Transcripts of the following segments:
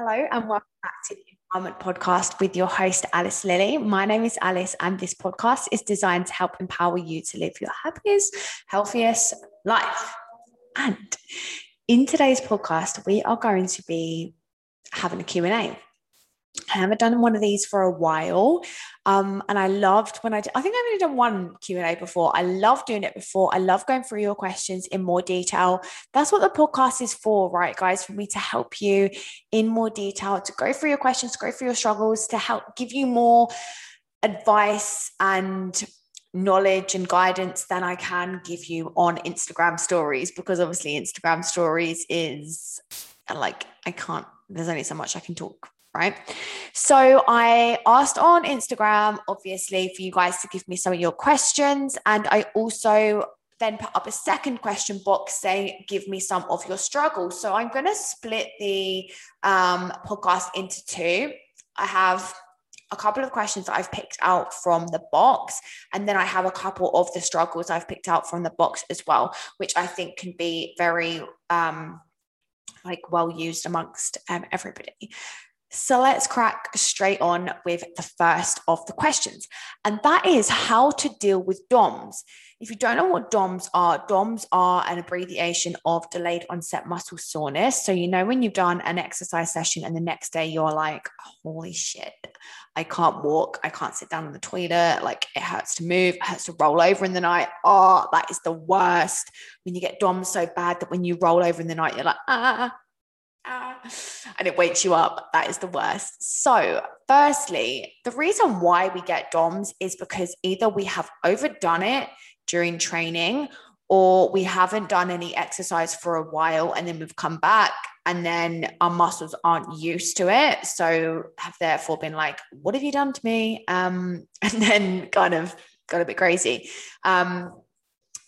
Hello, and welcome back to the Empowerment Podcast with your host, Alice Lilly. My name is Alice, and this podcast is designed to help empower you to live your happiest, healthiest life. And in today's podcast, we are going to be having a Q&A. I haven't done one of these for a while. Um, and I loved when I did, I think I've only done one Q&A before. I love doing it before. I love going through your questions in more detail. That's what the podcast is for, right, guys? For me to help you in more detail, to go through your questions, go through your struggles, to help give you more advice and knowledge and guidance than I can give you on Instagram stories because obviously Instagram stories is like I can't there's only so much I can talk right? So I asked on Instagram, obviously, for you guys to give me some of your questions. And I also then put up a second question box saying, give me some of your struggles. So I'm going to split the um, podcast into two. I have a couple of questions that I've picked out from the box. And then I have a couple of the struggles I've picked out from the box as well, which I think can be very um, like well used amongst um, everybody. So let's crack straight on with the first of the questions. And that is how to deal with DOMS. If you don't know what DOMS are, DOMS are an abbreviation of delayed onset muscle soreness. So, you know, when you've done an exercise session and the next day you're like, holy shit, I can't walk, I can't sit down in the toilet, like it hurts to move, it hurts to roll over in the night. Oh, that is the worst. When you get DOMS so bad that when you roll over in the night, you're like, ah, and it wakes you up. That is the worst. So, firstly, the reason why we get DOMS is because either we have overdone it during training or we haven't done any exercise for a while and then we've come back and then our muscles aren't used to it. So, have therefore been like, What have you done to me? Um, and then kind of got a bit crazy. Um,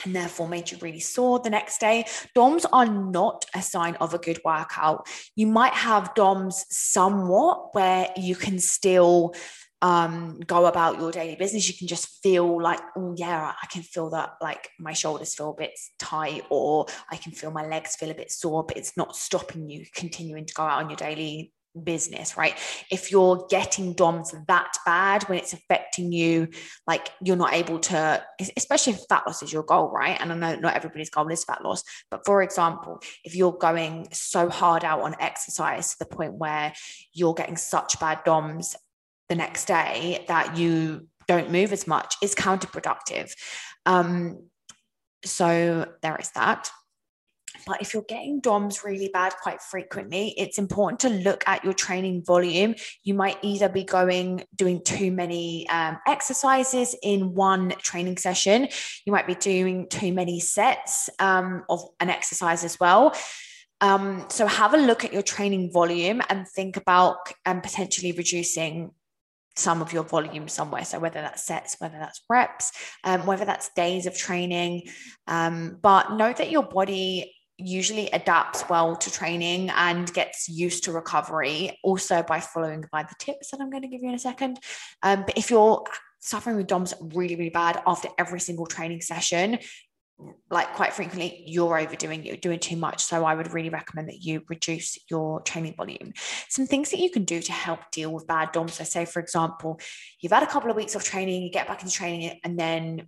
and therefore made you really sore the next day. DOMs are not a sign of a good workout. You might have DOMs somewhat where you can still um, go about your daily business. You can just feel like, oh, yeah, I can feel that like my shoulders feel a bit tight, or I can feel my legs feel a bit sore, but it's not stopping you continuing to go out on your daily business, right? If you're getting DOMs that bad when it's affecting you, like you're not able to, especially if fat loss is your goal, right? And I know not everybody's goal is fat loss, but for example, if you're going so hard out on exercise to the point where you're getting such bad DOMs the next day that you don't move as much, is counterproductive. Um, so there is that. But if you're getting DOMs really bad quite frequently, it's important to look at your training volume. You might either be going doing too many um, exercises in one training session, you might be doing too many sets um, of an exercise as well. Um, so have a look at your training volume and think about um, potentially reducing some of your volume somewhere. So whether that's sets, whether that's reps, um, whether that's days of training. Um, but note that your body usually adapts well to training and gets used to recovery also by following by the tips that I'm going to give you in a second. Um, but if you're suffering with DOMS really, really bad after every single training session, like quite frequently you're overdoing it, you're doing too much. So I would really recommend that you reduce your training volume. Some things that you can do to help deal with bad DOMs. So say, for example, you've had a couple of weeks of training, you get back into training and then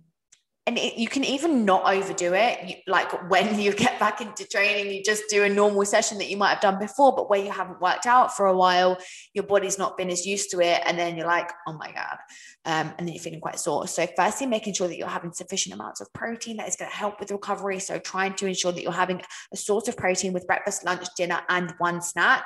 and it, you can even not overdo it. You, like when you get back into training you just do a normal session that you might have done before but where you haven't worked out for a while your body's not been as used to it and then you're like oh my god. Um, and then you're feeling quite sore. So firstly making sure that you're having sufficient amounts of protein that is going to help with recovery. So trying to ensure that you're having a source of protein with breakfast lunch dinner and one snack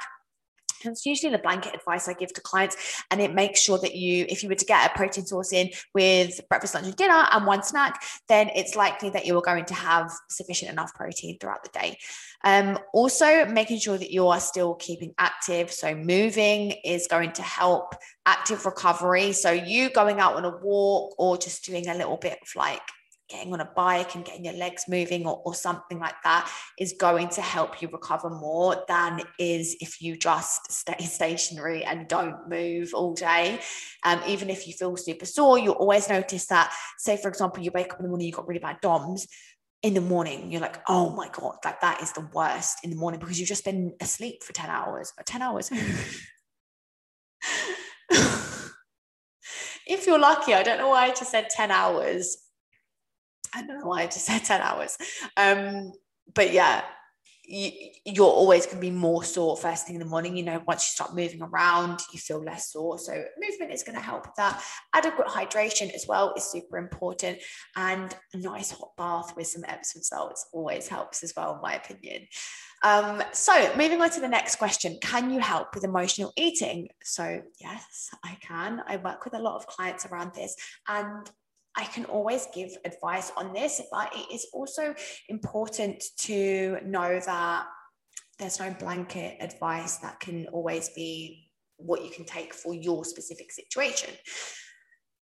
it's usually the blanket advice I give to clients. And it makes sure that you, if you were to get a protein source in with breakfast, lunch, and dinner and one snack, then it's likely that you are going to have sufficient enough protein throughout the day. Um, also, making sure that you are still keeping active. So, moving is going to help active recovery. So, you going out on a walk or just doing a little bit of like getting on a bike and getting your legs moving or, or something like that is going to help you recover more than is if you just stay stationary and don't move all day. Um, even if you feel super sore, you'll always notice that, say, for example, you wake up in the morning, you've got really bad DOMs. in the morning, you're like, oh my God, like that is the worst in the morning because you've just been asleep for 10 hours or 10 hours. if you're lucky, I don't know why I just said 10 hours. I don't know why I just said 10 hours. Um, but yeah, you, are always going to be more sore first thing in the morning. You know, once you start moving around, you feel less sore. So, movement is going to help with that. Adequate hydration as well is super important. And a nice hot bath with some Epsom salts always helps as well, in my opinion. Um, so, moving on to the next question Can you help with emotional eating? So, yes, I can. I work with a lot of clients around this. And I can always give advice on this, but it is also important to know that there's no blanket advice that can always be what you can take for your specific situation.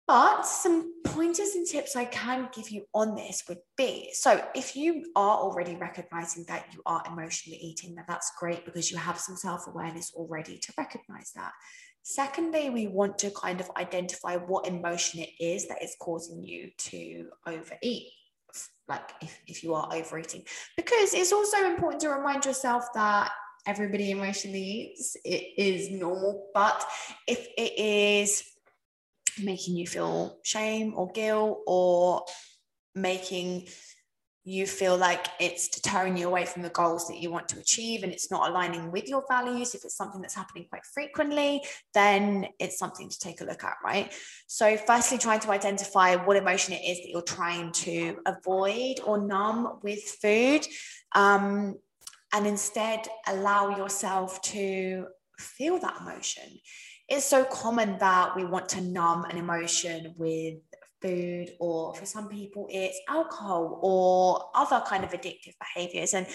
But some pointers and tips I can give you on this would be so if you are already recognizing that you are emotionally eating, then that's great because you have some self awareness already to recognize that. Secondly, we want to kind of identify what emotion it is that is causing you to overeat, like if, if you are overeating, because it's also important to remind yourself that everybody emotionally eats, it is normal. But if it is making you feel shame or guilt or making you feel like it's deterring you away from the goals that you want to achieve and it's not aligning with your values, if it's something that's happening quite frequently, then it's something to take a look at, right? So, firstly, trying to identify what emotion it is that you're trying to avoid or numb with food. Um, and instead, allow yourself to feel that emotion. It's so common that we want to numb an emotion with food or for some people it's alcohol or other kind of addictive behaviors. And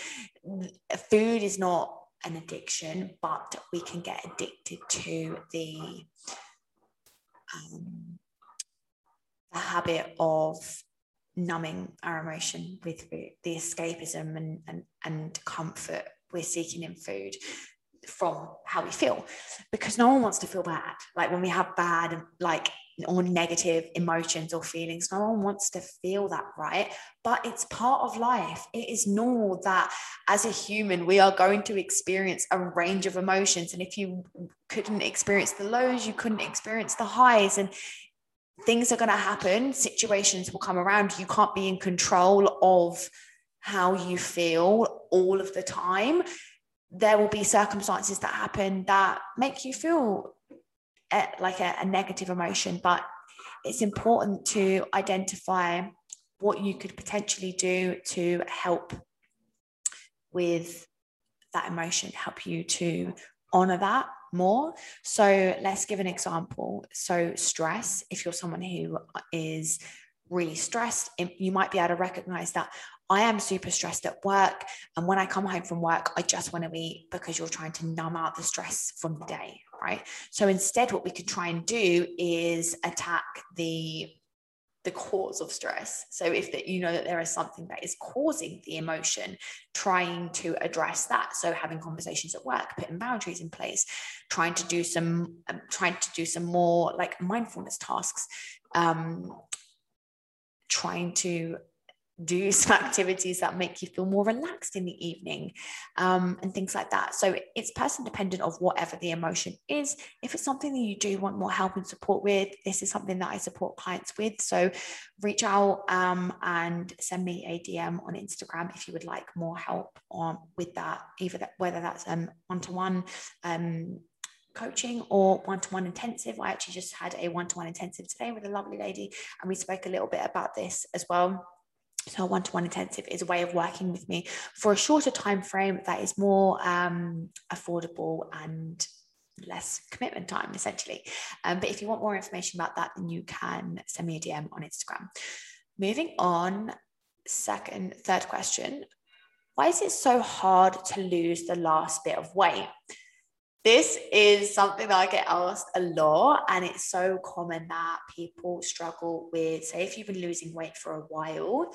food is not an addiction but we can get addicted to the um, the habit of numbing our emotion with the escapism and, and, and comfort we're seeking in food from how we feel. Because no one wants to feel bad. Like when we have bad like or negative emotions or feelings. No one wants to feel that, right? But it's part of life. It is normal that as a human, we are going to experience a range of emotions. And if you couldn't experience the lows, you couldn't experience the highs. And things are going to happen, situations will come around. You can't be in control of how you feel all of the time. There will be circumstances that happen that make you feel a, like a, a negative emotion, but it's important to identify what you could potentially do to help with that emotion, help you to honor that more. So let's give an example. So, stress, if you're someone who is really stressed, you might be able to recognize that I am super stressed at work. And when I come home from work, I just want to eat because you're trying to numb out the stress from the day, right? So instead, what we could try and do is attack the the cause of stress. So if that you know that there is something that is causing the emotion, trying to address that. So having conversations at work, putting boundaries in place, trying to do some um, trying to do some more like mindfulness tasks, um, trying to do some activities that make you feel more relaxed in the evening um, and things like that. So it's person dependent of whatever the emotion is. If it's something that you do want more help and support with this is something that i support clients with. So reach out um, and send me a dm on instagram if you would like more help on with that either that whether that's um, one-to-one um, coaching or one-to-one intensive. I actually just had a one-to-one intensive today with a lovely lady and we spoke a little bit about this as well so a one-to-one intensive is a way of working with me for a shorter time frame that is more um, affordable and less commitment time essentially. Um, but if you want more information about that then you can send me a dm on instagram. Moving on second third question. Why is it so hard to lose the last bit of weight this is something that I get asked a lot, and it's so common that people struggle with, say, if you've been losing weight for a while,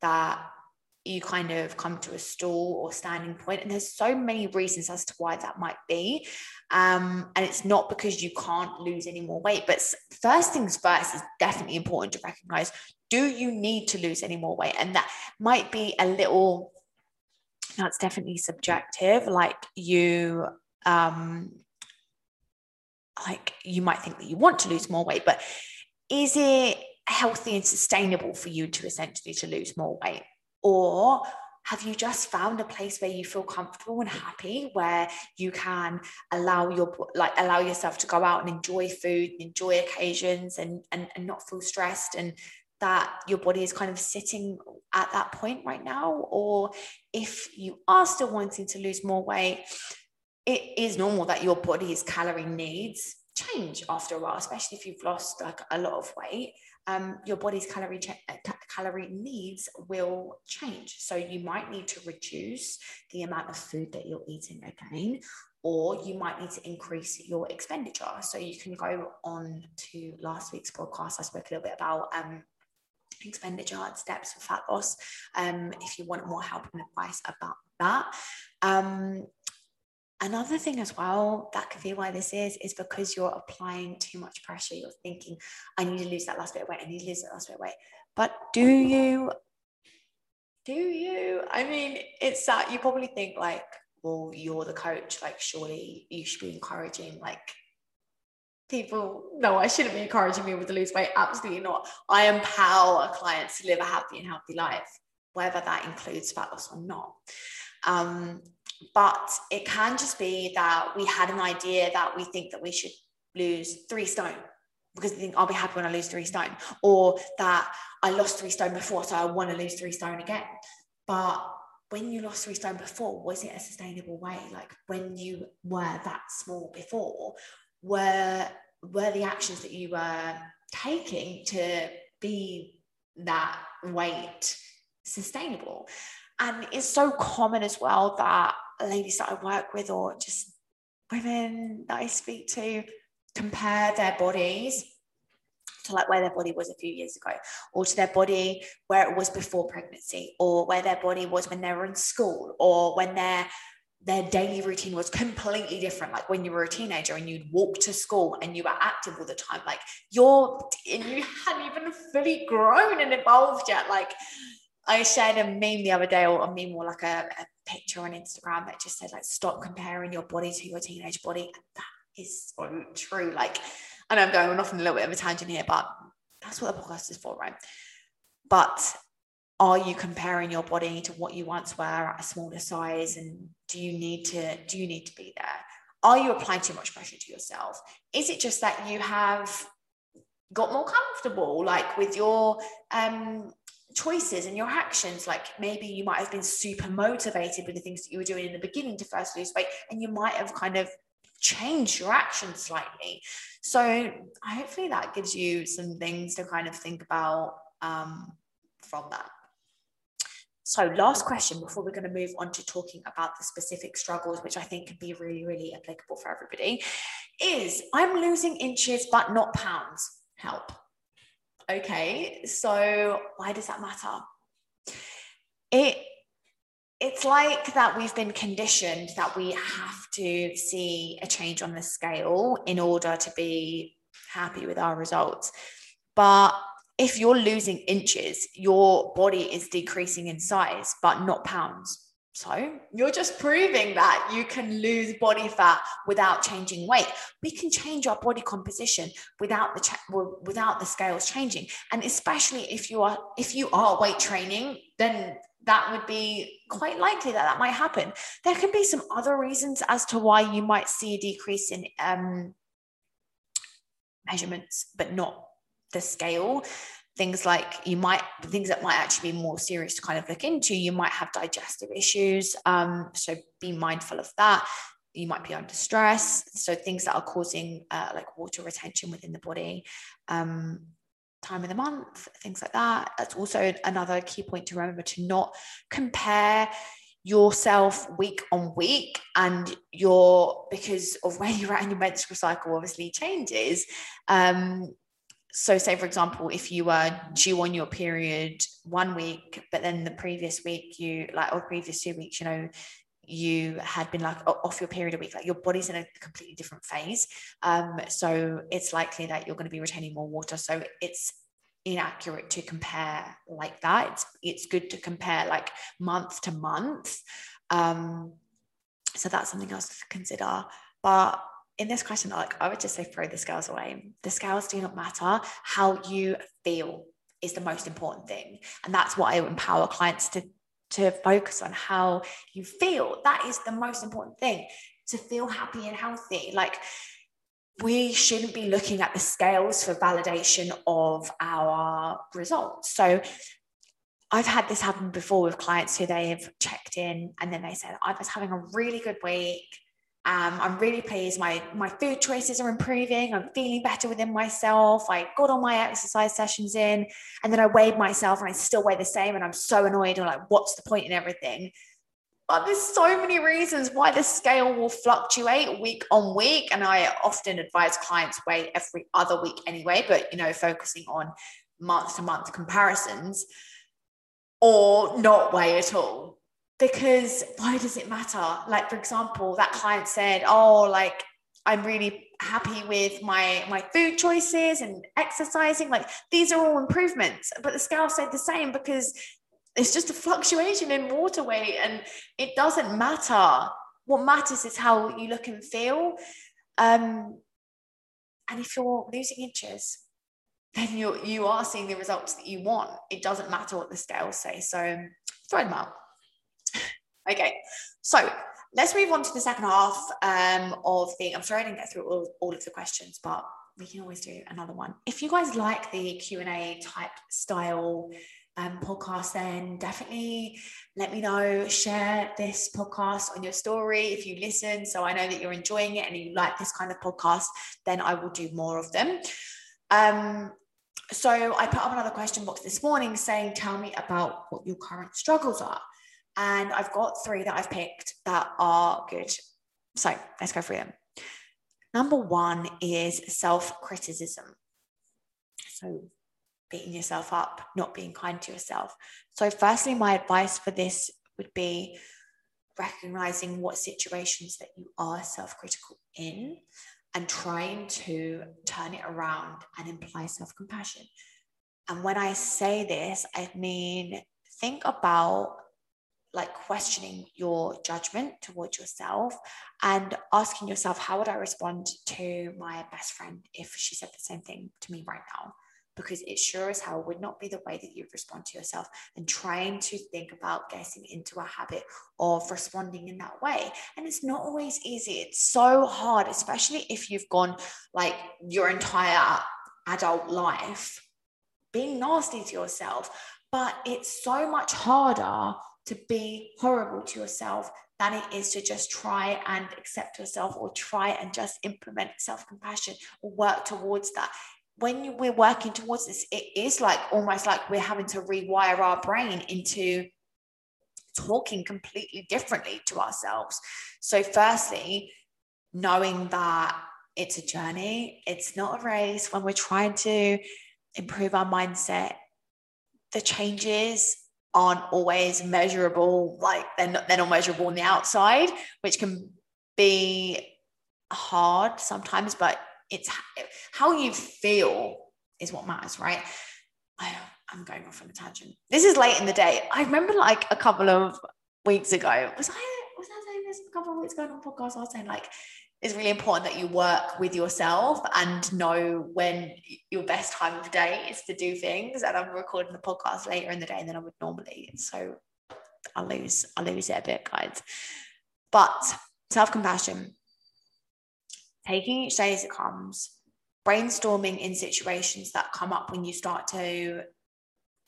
that you kind of come to a stall or standing point and there's so many reasons as to why that might be um, and it's not because you can't lose any more weight but first things first is definitely important to recognize do you need to lose any more weight? And that might be a little, that's definitely subjective. Like you, um, like you might think that you want to lose more weight, but is it healthy and sustainable for you to essentially to lose more weight? Or have you just found a place where you feel comfortable and happy where you can allow your like allow yourself to go out and enjoy food enjoy occasions and, and and not feel stressed and that your body is kind of sitting at that point right now or if you are still wanting to lose more weight it is normal that your body's calorie needs change after a while especially if you've lost like a lot of weight um, your body's calorie uh, calorie needs will change. So you might need to reduce the amount of food that you're eating again, or you might need to increase your expenditure. So you can go on to last week's podcast. I spoke a little bit about um, expenditure and steps for fat loss. Um, if you want more help and advice about that. Um, Another thing as well that could be why this is, is because you're applying too much pressure. You're thinking, I need to lose that last bit of weight. I need to lose that last bit of weight. But do you? Do you? I mean, it's that you probably think like, well, you're the coach. Like, surely you should be encouraging like people. No, I shouldn't be encouraging people to lose weight. Absolutely not. I empower clients to live a happy and healthy life, whether that includes fat loss or not. Um, but it can just be that we had an idea that we think that we should lose three stone because we think I'll be happy when I lose three stone, or that I lost three stone before, so I want to lose three stone again. But when you lost three stone before, was it a sustainable way? Like when you were that small before, were were the actions that you were taking to be that weight sustainable? And it's so common as well that ladies that I work with or just women that I speak to compare their bodies to like where their body was a few years ago or to their body where it was before pregnancy or where their body was when they were in school or when their their daily routine was completely different. Like when you were a teenager and you'd walk to school and you were active all the time like you're and you hadn't even fully grown and evolved yet. Like I shared a meme the other day, or a meme or like a, a picture on Instagram that just said like stop comparing your body to your teenage body. And that is true. Like, know I'm going off on a little bit of a tangent here, but that's what the podcast is for, right? But are you comparing your body to what you once were at a smaller size? And do you need to do you need to be there? Are you applying too much pressure to yourself? Is it just that you have got more comfortable like with your um choices and your actions. Like maybe you might have been super motivated with the things that you were doing in the beginning to first lose weight, and you might have kind of changed your actions slightly. So hopefully that gives you some things to kind of think about um, from that. So, last question before we're going to move on to talking about the specific struggles, which I think can be really, really applicable for everybody, is I'm losing inches but not pounds. Help okay, so why does that matter? It it's like that we've been conditioned that we have to see a change on the scale in order to be happy with our results. But if you're losing inches, your body is decreasing in size, but not pounds. So you're just proving that you can lose body fat without changing weight. We can change our body composition without the cha- without the scales changing. And especially if you are if you are weight training, then that would be quite likely that that might happen. There can be some other reasons as to why you might see a decrease in um, measurements, but not the scale things like you might things that might actually be more serious to kind of look into you might have digestive issues um, so be mindful of that. You might be under stress. So things that are causing uh, like water retention within the body um, time of the month things like that. That's also another key point to remember to not compare yourself week on week and your because of where you're at in your menstrual cycle obviously changes um so say for example if you were due on your period one week but then the previous week you like or previous two weeks you know you had been like off your period a week like your body's in a completely different phase um so it's likely that you're going to be retaining more water so it's inaccurate to compare like that. It's it's good to compare like month to month. Um, so that's something else to consider. But in this question, like I would just say throw the scales away. The scales do not matter. How you feel is the most important thing. And that's what I empower clients to, to focus on how you feel. That is the most important thing to feel happy and healthy. Like we shouldn't be looking at the scales for validation of our results. So I've had this happen before with clients who they've checked in and then they said, I was having a really good week. Um, I'm really pleased. My my food choices are improving. I'm feeling better within myself. I got all my exercise sessions in, and then I weighed myself, and I still weigh the same. And I'm so annoyed. I'm like, what's the point in everything? But there's so many reasons why the scale will fluctuate week on week, and I often advise clients weigh every other week anyway. But you know, focusing on month to month comparisons, or not weigh at all because why does it matter? Like, for example, that client said, Oh, like, I'm really happy with my my food choices and exercising. Like these are all improvements. But the scale said the same because it's just a fluctuation in water weight and it doesn't matter. What matters is how you look and feel. Um, and if you're losing inches then you're you are seeing the results that you want. It doesn't matter what the scales say so throw them out Okay, so let's move on to the second half um, of the. I'm sorry I didn't get through all, all of the questions, but we can always do another one. If you guys like the Q and A type style um, podcast, then definitely let me know. Share this podcast on your story if you listen, so I know that you're enjoying it and you like this kind of podcast. Then I will do more of them. Um, so I put up another question box this morning saying, "Tell me about what your current struggles are." And I've got three that I've picked that are good. So let's go through them. Number one is self criticism. So beating yourself up, not being kind to yourself. So, firstly, my advice for this would be recognizing what situations that you are self critical in and trying to turn it around and imply self compassion. And when I say this, I mean, think about like questioning your judgment towards yourself and asking yourself, how would I respond to my best friend if she said the same thing to me right now? Because it sure as hell would not be the way that you'd respond to yourself and trying to think about getting into a habit of responding in that way. And it's not always easy. It's so hard, especially if you've gone like your entire adult life being nasty to yourself. But it's so much harder to be horrible to yourself than it is to just try and accept yourself or try and just implement self compassion or work towards that. When we're working towards this, it is like almost like we're having to rewire our brain into talking completely differently to ourselves. So, firstly, knowing that it's a journey, it's not a race. When we're trying to improve our mindset, the changes aren't always measurable, like they're not, they're not measurable on the outside, which can be hard sometimes, but it's how you feel is what matters, right? I, I'm going off on a tangent. This is late in the day. I remember like a couple of weeks ago, was I was I saying this a couple of weeks ago on podcast? I was saying like it's really important that you work with yourself and know when your best time of day is to do things. And I'm recording the podcast later in the day than I would normally. So I lose, I lose it a bit, guys. But self-compassion, taking each day as it comes, brainstorming in situations that come up when you start to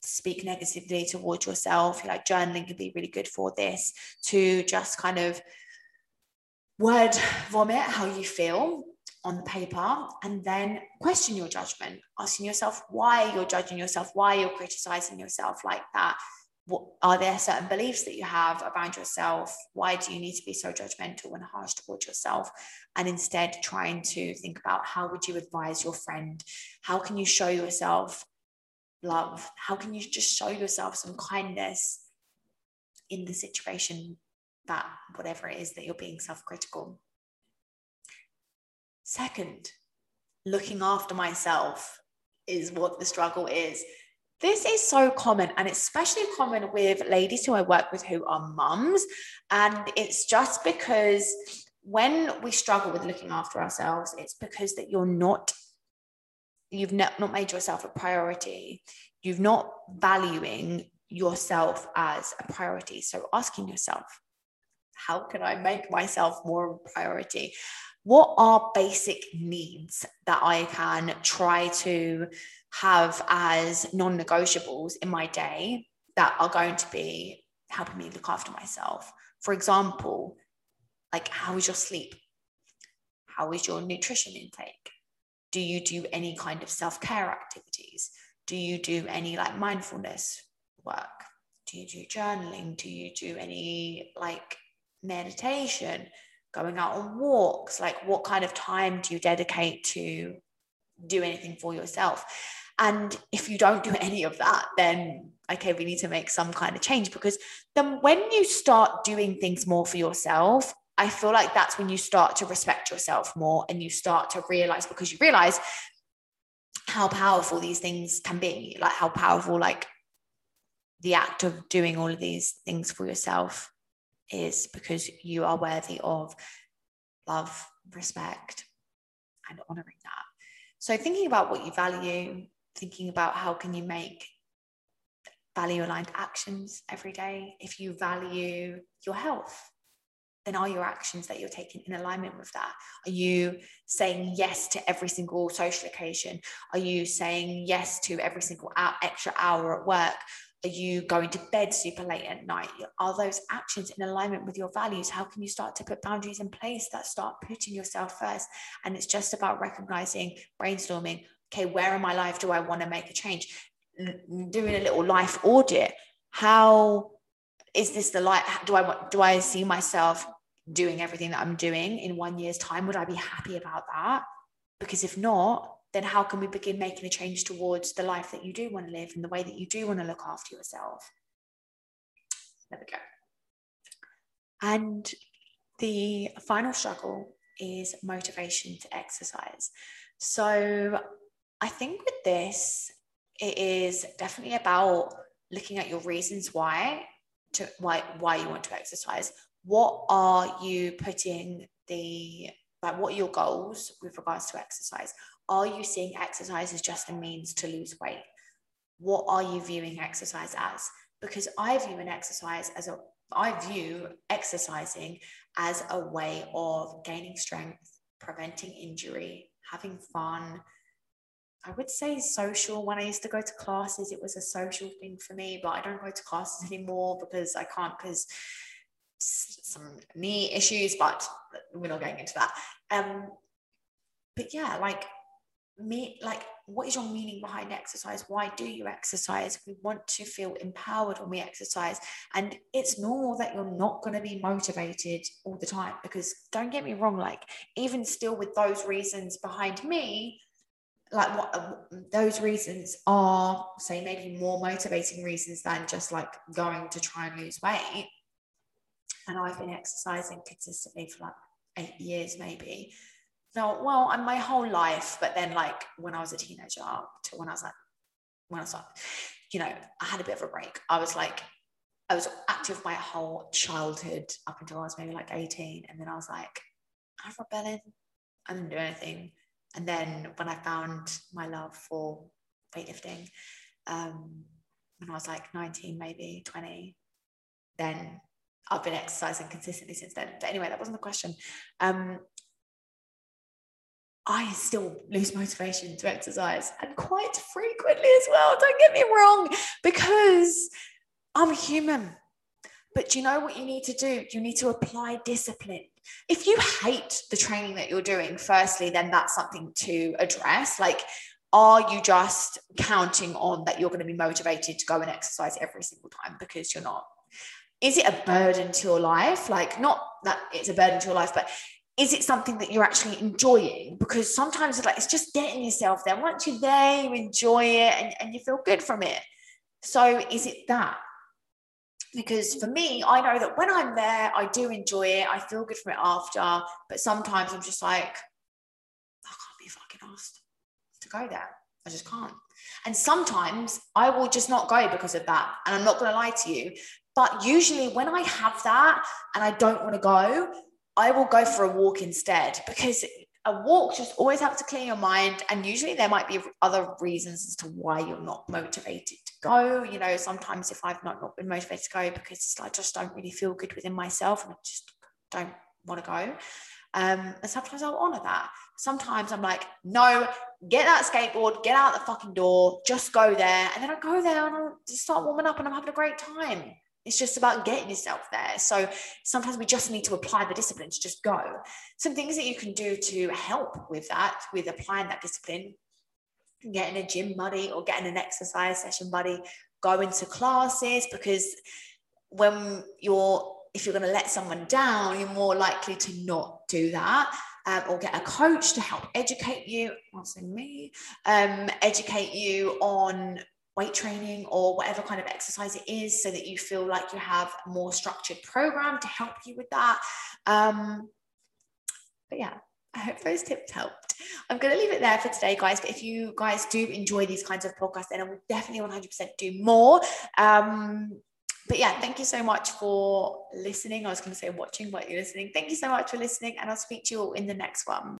speak negatively towards yourself. Like journaling can be really good for this to just kind of word vomit how you feel on the paper and then question your judgment asking yourself why you're judging yourself why you're criticizing yourself like that. What, are there certain beliefs that you have around yourself? Why do you need to be so judgmental and harsh towards yourself? And instead trying to think about how would you advise your friend? How can you show yourself love? How can you just show yourself some kindness in the situation that whatever it is that you're being self critical. Second, looking after myself is what the struggle is. This is so common, and especially common with ladies who I work with who are mums. And it's just because when we struggle with looking after ourselves, it's because that you're not, you've not, not made yourself a priority. You've not valuing yourself as a priority. So asking yourself, how can I make myself more a priority? What are basic needs that I can try to have as non negotiables in my day that are going to be helping me look after myself? For example, like how is your sleep? How is your nutrition intake? Do you do any kind of self care activities? Do you do any like mindfulness work? Do you do journaling? Do you do any like meditation? Going out on walks? Like, what kind of time do you dedicate to do anything for yourself? And if you don't do any of that, then okay, we need to make some kind of change because then when you start doing things more for yourself, I feel like that's when you start to respect yourself more and you start to realize because you realize how powerful these things can be, like how powerful, like the act of doing all of these things for yourself is because you are worthy of love, respect, and honoring that. So, thinking about what you value, thinking about how can you make value aligned actions every day. If you value your health, then are your actions that you're taking in alignment with that? Are you saying yes to every single social occasion? Are you saying yes to every single hour, extra hour at work? Are you going to bed super late at night? Are those actions in alignment with your values? How can you start to put boundaries in place that start putting yourself first? And it's just about recognizing, brainstorming, okay, where in my life do I want to make a change? Doing a little life audit. How is this the light do i do i see myself doing everything that i'm doing in one year's time would i be happy about that because if not then how can we begin making a change towards the life that you do want to live and the way that you do want to look after yourself? There we go. And the final struggle is motivation to exercise. So i think with this it is definitely about looking at your reasons why to why why you want to exercise. What are you putting the like what are your goals with regards to exercise are you seeing exercise as just a means to lose weight what are you viewing exercise as because i view an exercise as a i view exercising as a way of gaining strength preventing injury having fun I would say social. When I used to go to classes, it was a social thing for me, but I don't go to classes anymore because I can't because some knee issues, but we're not going into that. Um, but yeah, like me, like what is your meaning behind exercise? Why do you exercise? We want to feel empowered when we exercise. And it's normal that you're not going to be motivated all the time because don't get me wrong, like even still with those reasons behind me, like what uh, those reasons are say maybe more motivating reasons than just like going to try and lose weight and i've been exercising consistently for like eight years maybe no well and my whole life but then like when i was a teenager to when i was like when i was like you know i had a bit of a break i was like i was active my whole childhood up until i was maybe like 18 and then i was like i'm rebelling i didn't do anything and then when I found my love for weightlifting, um, when I was like 19, maybe 20, then I've been exercising consistently since then. But anyway, that wasn't the question. Um, I still lose motivation to exercise and quite frequently as well. Don't get me wrong, because I'm human. But you know what you need to do? You need to apply discipline. If you hate the training that you're doing, firstly, then that's something to address. Like, are you just counting on that you're going to be motivated to go and exercise every single time because you're not? Is it a burden to your life? Like, not that it's a burden to your life, but is it something that you're actually enjoying? Because sometimes it's like it's just getting yourself there. Once you're there, you enjoy it and, and you feel good from it. So is it that? because for me, I know that when I'm there, I do enjoy it. I feel good from it after. But sometimes I'm just like, I can't be fucking asked to go there. I just can't. And sometimes I will just not go because of that. And I'm not going to lie to you. But usually when I have that and I don't want to go, I will go for a walk instead because a walk just always helps to clear your mind. And usually there might be other reasons as to why you're not motivated to go. You know sometimes if i've not, not been motivated to go because i just don't really feel good within myself and i just don't want to go. Um, and sometimes i'll honor that. Sometimes i'm like no get that skateboard get out the fucking door just go there. And then i go there and i just start warming up and i'm having a great time it's just about getting yourself there. So sometimes we just need to apply the discipline to just go. Some things that you can do to help with that, with applying that discipline, getting a gym buddy or getting an exercise session buddy, going to classes because when you're if you're going to let someone down, you're more likely to not do that. Um, or get a coach to help educate you, also me, um, educate you on weight training or whatever kind of exercise it is so that you feel like you have a more structured program to help you with that um, but yeah I hope those tips helped. I'm going to leave it there for today, guys. But if you guys do enjoy these kinds of podcasts, then I will definitely 100% do more. Um, but yeah, thank you so much for listening. I was going to say watching, but you're listening. Thank you so much for listening, and I'll speak to you all in the next one.